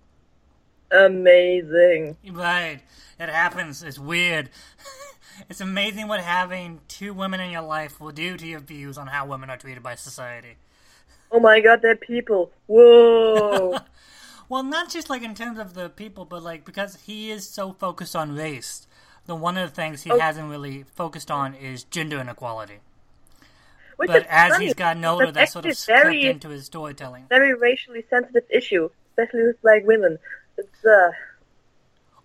Amazing. Right. It happens. It's weird. it's amazing what having two women in your life will do to your views on how women are treated by society. Oh my god, they're people. Whoa. Well, not just like in terms of the people, but like because he is so focused on race, the one of the things he Oh. hasn't really focused on is gender inequality. Which But as funny, he's gotten older, that sort of crept into his storytelling. very racially sensitive issue, especially with black women. It's uh,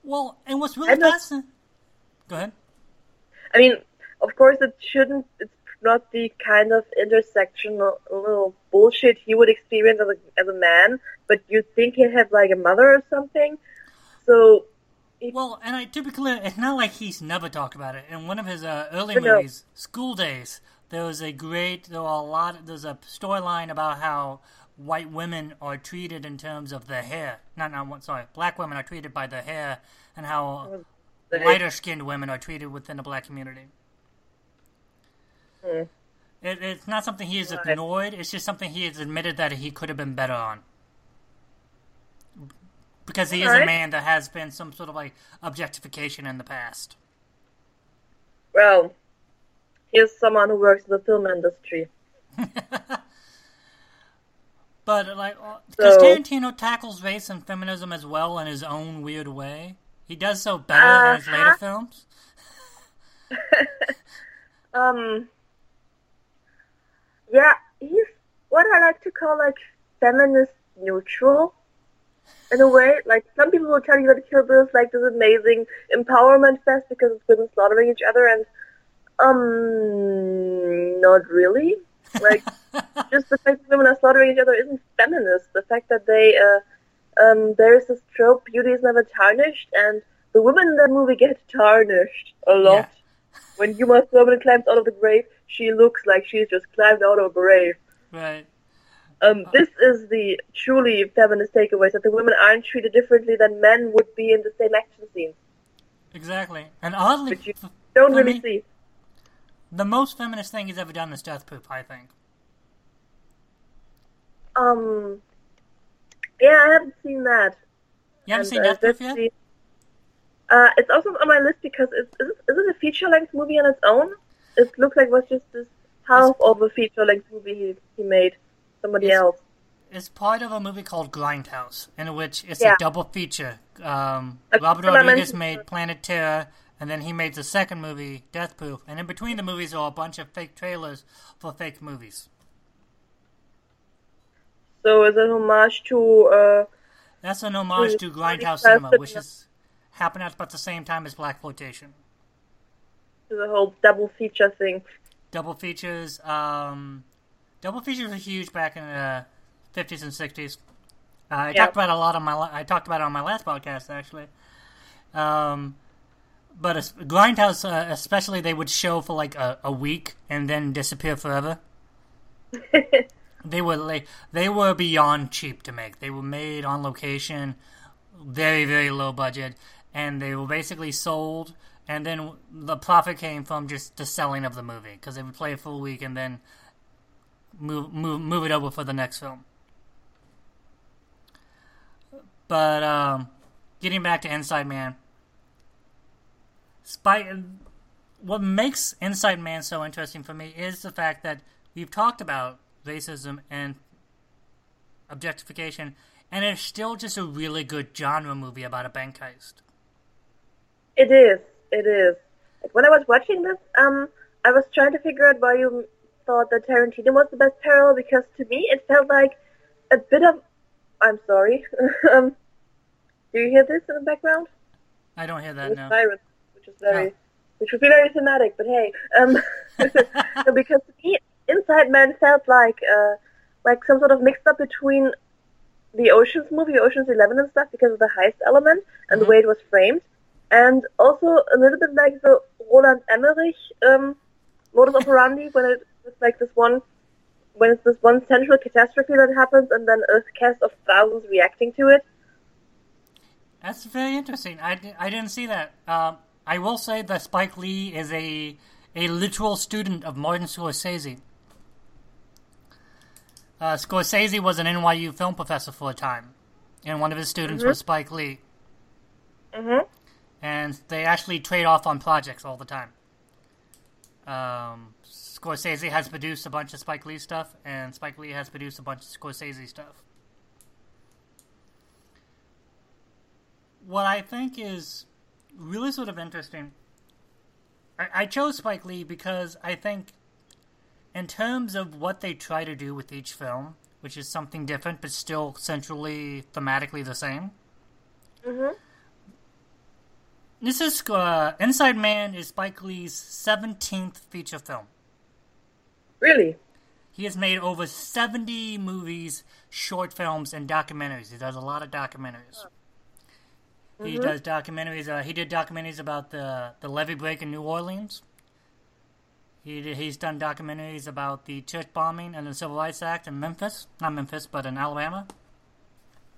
Well, and what's really fascinating. Go ahead. I mean, of course, it shouldn't. It's not the kind of intersectional little bullshit he would experience as a as a man. But you'd think he'd have like a mother or something. So Well, and I clear, it's not like he's never talked about it. In one of his uh, early no. movies, School Daze, there was a great, there were a lot, there's a storyline about how white women are treated in terms of their hair. Not, not one, sorry, black women are treated by their hair, and how the- lighter skinned women are treated within the black community. Hmm. It, it's not something he has Right. ignored. It's just something he has admitted that he could have been better on. Because he is a man that has been some sort of like objectification in the past. well, here's someone who works in the film industry. But like, because So- Tarantino tackles race and feminism as well in his own weird way. He does so better in his later Uh-huh. films. Um, yeah, he's what I like to call like feminist neutral. In a way, like some people will tell you that Kill Bill is like this amazing empowerment fest because it's women slaughtering each other, and um, not really. Like just the fact that women are slaughtering each other isn't feminist. The fact that they, uh, um, there is this trope: beauty is never tarnished, and the women in that movie get tarnished a lot. Yeah. When Uma Thurman climbs out of the grave, she looks like she's just climbed out of a grave. Right. Um, this is the truly feminist takeaways that the women aren't treated differently than men would be in the same action scenes, Exactly. And oddly, which you don't really me, see. The most feminist thing he's ever done is Death Proof. I think. Um, yeah, I haven't seen that. You haven't And, seen uh, Death Proof yet? Uh, it's also on my list because it's, is, it, is it a feature-length movie on its own? It looks like it was just this half of a feature-length movie he, he made. Somebody It's- else. It's part of a movie called Grindhouse, in which it's Yeah. a double feature. Um, Robert Rodriguez made Planet Terror, and then he made the second movie, Death Proof. And in between the movies are a bunch of fake trailers for fake movies. So it's an homage to uh, That's an homage Mm, to Grindhouse Cinema, which is happened at about the same time as Blaxploitation. the whole double feature thing. Double features. Um, double features were huge back in the fifties and sixties. Uh, I Yeah. talked about a lot on my. I talked about it on my last podcast actually. Um, but es- Grindhouse, uh, especially, they would show for like a, a week and then disappear forever. they were like they were beyond cheap to make. They were made on location, very very low budget, and they were basically sold. And then the profit came from just the selling of the movie because they would play it for a week and then move move move it over for the next film. But um, getting back to Inside Man, Spy, what makes Inside Man so interesting for me is the fact that we've talked about racism and objectification, and it's still just a really good genre movie about a bank heist. It is. It is. When I was watching this, um, I was trying to figure out why you thought that Tarantino was the best parallel because to me it felt like a bit of. I'm sorry. um, do you hear this in the background? I don't hear that now. sirens, which is very, which would be very thematic. But hey, um, because to me, Inside Man felt like uh, like some sort of mixed up between the Ocean's movie, Ocean's Eleven, and stuff because of the heist element and the Mhm. way it was framed, and also a little bit like the Roland Emmerich um, modus operandi when it was like this one. When it's this one central catastrophe that happens, and then a cast of thousands reacting to it. That's very interesting. I, I didn't see that. Um, I will say that Spike Lee is a a literal student of Martin Scorsese. Uh, Scorsese was an NYU film professor for a time, and one of his students was Spike Lee. Mm-hmm. and they actually trade off on projects all the time. Um, Scorsese has produced a bunch of Spike Lee stuff, and Spike Lee has produced a bunch of Scorsese stuff. What I think is really sort of interesting, I, I chose Spike Lee because I think, in terms of what they try to do with each film, which is something different but still centrally thematically the same. Mm-hmm. This is uh, Inside Man is Spike Lee's seventeenth feature film. Really. He has made over seventy movies, short films, and documentaries. He does a lot of documentaries. He does documentaries. Uh, he did documentaries about the the levee break in New Orleans. He did, he's done documentaries about the church bombing and the Civil Rights Act in Memphis, not Memphis, but in Alabama.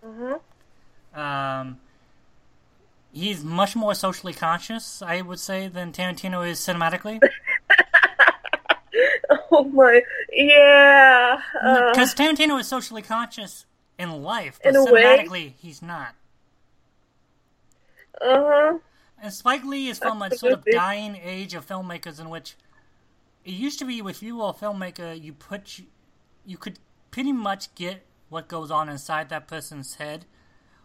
Mm-hmm. Um, he's much more socially conscious, I would say, than Tarantino is cinematically. Oh my, yeah. Uh, Because Tarantino is socially conscious in life, but In a way. cinematically, he's not. Uh huh. And Spike Lee is from a sort of dying age of filmmakers in which it used to be if you were a filmmaker, you put you could pretty much get what goes on inside that person's head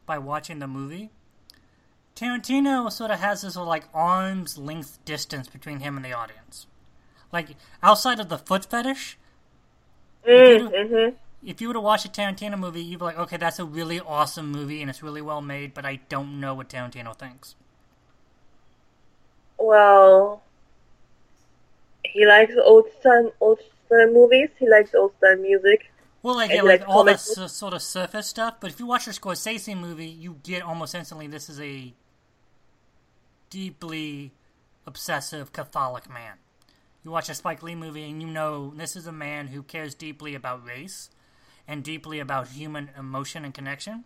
by watching the movie. Tarantino sort of has this sort of like arm's length distance between him and the audience. Like outside of the foot fetish, Mm, mm-hmm. If you were to watch a Tarantino movie, you'd be like, okay, that's a really awesome movie and it's really well made, but I don't know what Tarantino thinks. Well, he likes old style, old style movies. He likes old style music. Well, like, yeah, like all that sort of surface stuff. But if you watch a Scorsese movie, you get almost instantly this is a deeply obsessive Catholic man. You watch a Spike Lee movie, and you know this is a man who cares deeply about race and deeply about human emotion and connection.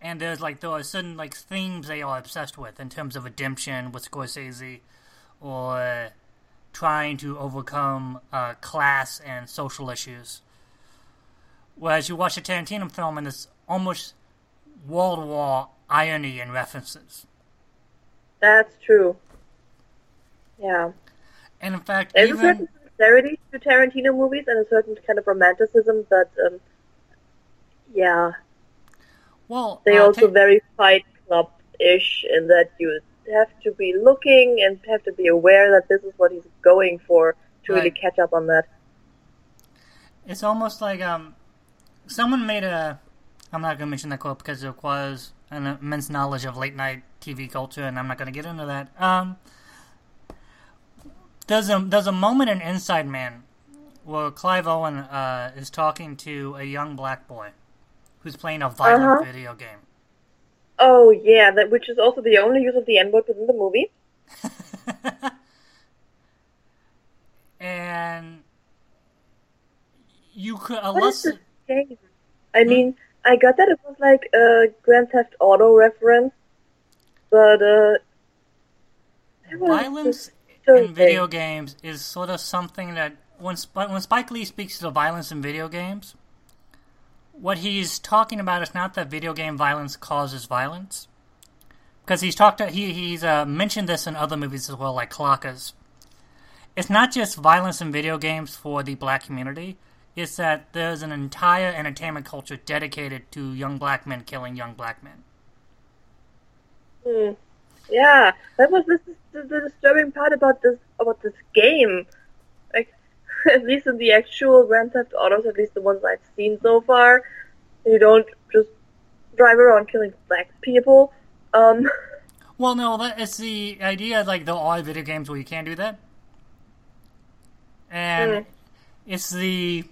And there's like there are certain like themes they are obsessed with in terms of redemption with Scorsese, or trying to overcome uh, class and social issues. Whereas you watch a Tarantino film and it's almost wall to wall irony and references. That's true. Yeah. And in fact, There's even sincerity to Tarantino movies and a certain kind of romanticism, but um, yeah, well, they uh, also Ta- very Fight Club ish in that you have to be looking and have to be aware that this is what he's going for to really catch up on that. it's almost like um, someone made a. I'm not going to mention that quote because it requires an immense knowledge of late night TV culture, and I'm not going to get into that. Um, there's a there's a moment in Inside Man where Clive Owen uh, is talking to a young black boy who's playing a violent Uh-huh. video game. Oh yeah, that which is also the only use of the N word within the movie. and you could What unless is this game? I mean, I got that it was like a Grand Theft Auto reference, but uh, violence in video games is sort of something that when Sp- when Spike Lee speaks to violence in video games, what he's talking about is not that video game violence causes violence, because he's talked he he's uh, mentioned this in other movies as well, like Clockers. It's not just violence in video games for the black community. It's that there's an entire entertainment culture dedicated to young black men killing young black men. Hmm. Yeah, that was this is the, the disturbing part about this about this game. Like, at least in the actual Grand Theft Autos, at least the ones I've seen so far, you don't just drive around killing black people. Um, Well, no, that it's the idea like there are video games where you can't do that, and Mm. it's the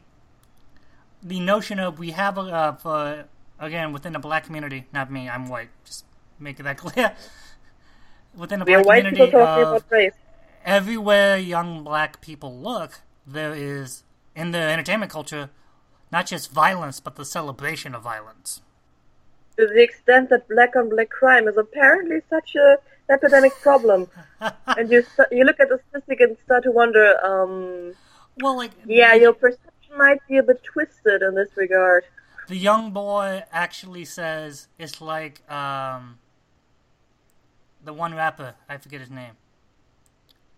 the notion of we have a uh, for again within the black community. Not me, I'm white. Just make that clear. Within the black community, of everywhere young black people look, there is in the entertainment culture not just violence but the celebration of violence. To the extent that black on black crime is apparently such a epidemic problem, and you st- you look at the statistic and start to wonder, um, Well, like yeah, your perception might be a bit twisted in this regard. the young boy actually says it's like um the one rapper I forget his name.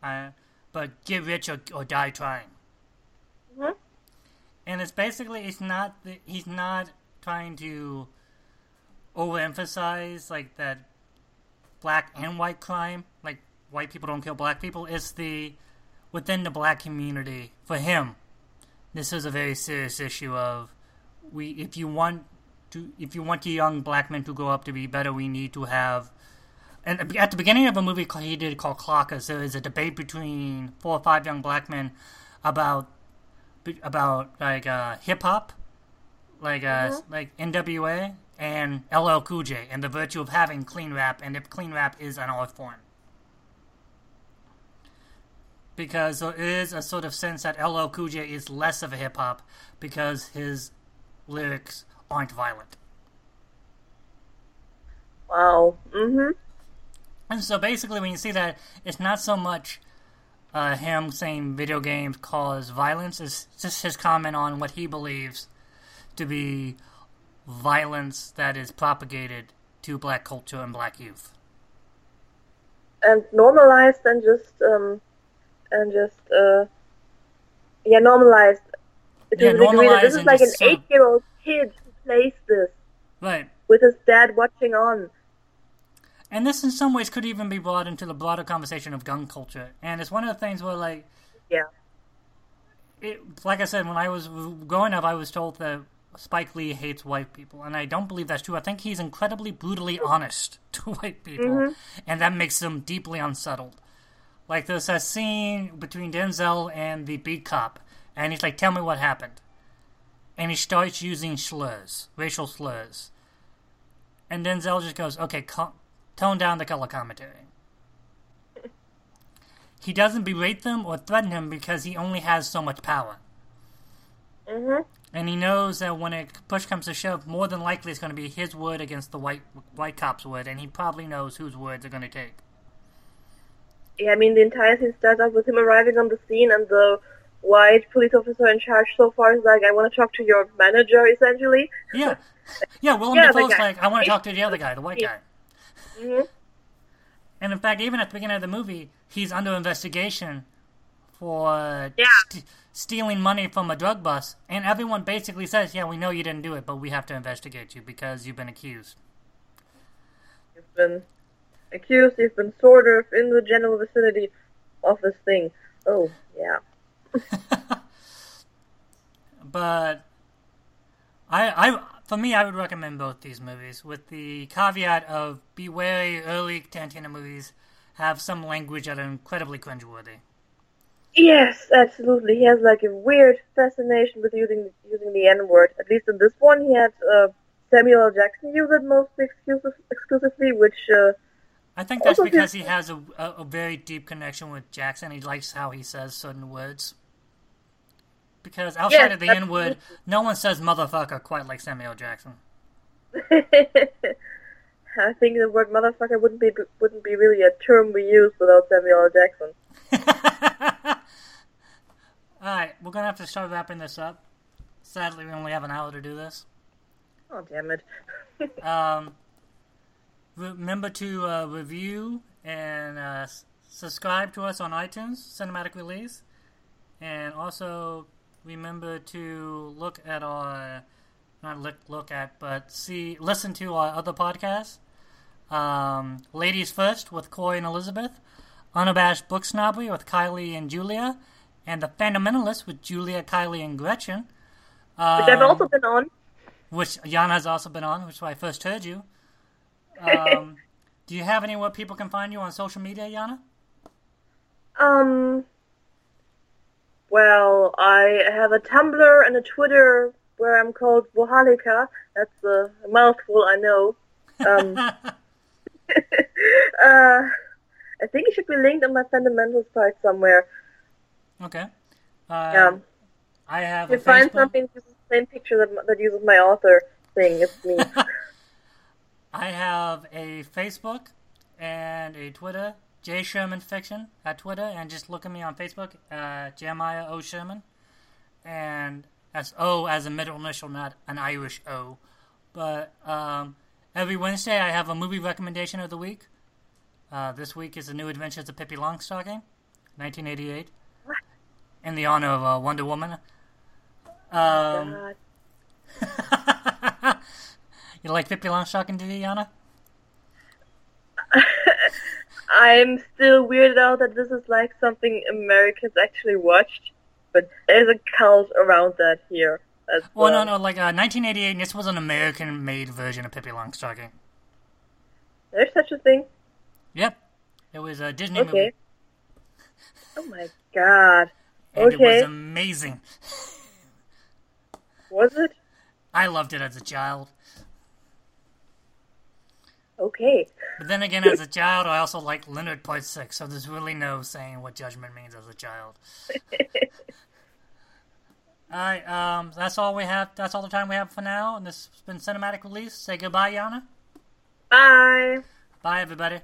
Uh, but get rich or, or die trying. Mhm. And it's basically it's not the, he's not trying to overemphasize like that black and white crime like white people don't kill black people it's the within the black community for him this is a very serious issue of we if you want to if you want the young black men to grow up to be better we need to have and at the beginning of a movie he did called Clockers, there is a debate between four or five young black men about about like uh, hip hop, like uh, like NWA and LL Cool J, and the virtue of having clean rap, and if clean rap is an art form. Because there is a sort of sense that LL Cool J is less of a hip hop because his lyrics aren't violent. Wow. Mhm. And so basically, when you see that, it's not so much uh, him saying video games cause violence, it's just his comment on what he believes to be violence that is propagated to black culture and black youth. and normalized and just um and just uh yeah normalized to Yeah, the degree that normalized this is like an just sort of- eight year old kid who plays this Right. with his dad watching on. And this, in some ways, could even be brought into the broader conversation of gun culture. And it's one of the things where, like, Yeah. it, like I said, when I was growing up, I was told that Spike Lee hates white people, and I don't believe that's true. I think he's incredibly brutally honest to white people, mm-hmm. and that makes them deeply unsettled. Like there's a scene between Denzel and the beat cop, and he's like, "Tell me what happened," and he starts using slurs, racial slurs, and Denzel just goes, "Okay, co- tone down the color commentary." He doesn't berate them or threaten him because he only has so much power. Mhm. And he knows that when a push comes to shove, more than likely it's going to be his word against the white white cop's word, and he probably knows whose words are going to take. Yeah, I mean the entire scene starts off with him arriving on the scene and the white police officer in charge so far is like, I want to talk to your manager essentially. Yeah, yeah. Willem Yeah, Dafoe's like, I want to talk to the other guy, the white guy. Mhm. And in fact, even at the beginning of the movie, he's under investigation for Yeah. st- stealing money from a drug bust, and everyone basically says, "Yeah, we know you didn't do it, but we have to investigate you because you've been accused." You've been accused, you've been sort of in the general vicinity of this thing. Oh, yeah. but I, I, for me, I would recommend both these movies with the caveat of be wary early Tarantino movies have some language that are incredibly cringeworthy. Yes, absolutely. He has like a weird fascination with using using the N word. At least in this one, he had uh, Samuel L. Jackson use it mostly exclusive, exclusively, which uh, I think that's because he has a, a, a very deep connection with Jackson. He likes how he says certain words. Because outside Yes, of the N word, no one says motherfucker quite like Samuel Jackson. I think the word motherfucker wouldn't be wouldn't be really a term we use without Samuel L. Jackson. Alright, we're gonna have to start wrapping this up. Sadly, we only have an hour to do this. Oh damn it! Um, remember to uh, review and uh, subscribe to us on iTunes, Cinematic Release, and also remember to look at our not look look at but see listen to our other podcasts. Um, Ladies First with Corey and Elizabeth, Unabashed Book Snobbery with Kylie and Julia, and The Fundamentalists with Julia, Kylie, and Gretchen. Um, Which I've also been on. which Yana has also been on, which is why I first heard you. Um, do you have anywhere people can find you on social media, Yana? Um. Well, I have a Tumblr and a Twitter where I'm called Wohalika. That's a mouthful, I know. Um, uh, I think it should be linked on my fundamentals site somewhere. okay. Uh, Yeah. I have If you find Facebook. something the same picture that, that uses my author thing, it's me. I have a Facebook and a Twitter, J Sherman Fiction at Twitter, and just look at me on Facebook, uh, Jeremiah O Sherman, and that's O as a middle initial, not an Irish O. But um, every Wednesday I have a movie recommendation of the week. Uh, this week is The New Adventures of Pippi Longstocking, 1988, in the honor of uh, Wonder Woman. Um, God. you like Pippi Longstocking, do you, Yana? I'm still weirded out that this is like something Americans actually watched, but there's a cult around that here. As Well, well. no, no, like uh, 1988, this was an American-made version of Pippi Longstocking. There's such a thing. Yep, it was a Disney Okay. movie, Oh my god. and it was Okay. amazing. Was it? I loved it as a child, Okay. but then again, as a child, I also liked Leonard Part Six, so there's really no saying what judgment means as a child. all right, um, that's all we have. That's all the time we have for now, and this has been cinematic release. Say goodbye, Yana. Bye. Bye, everybody.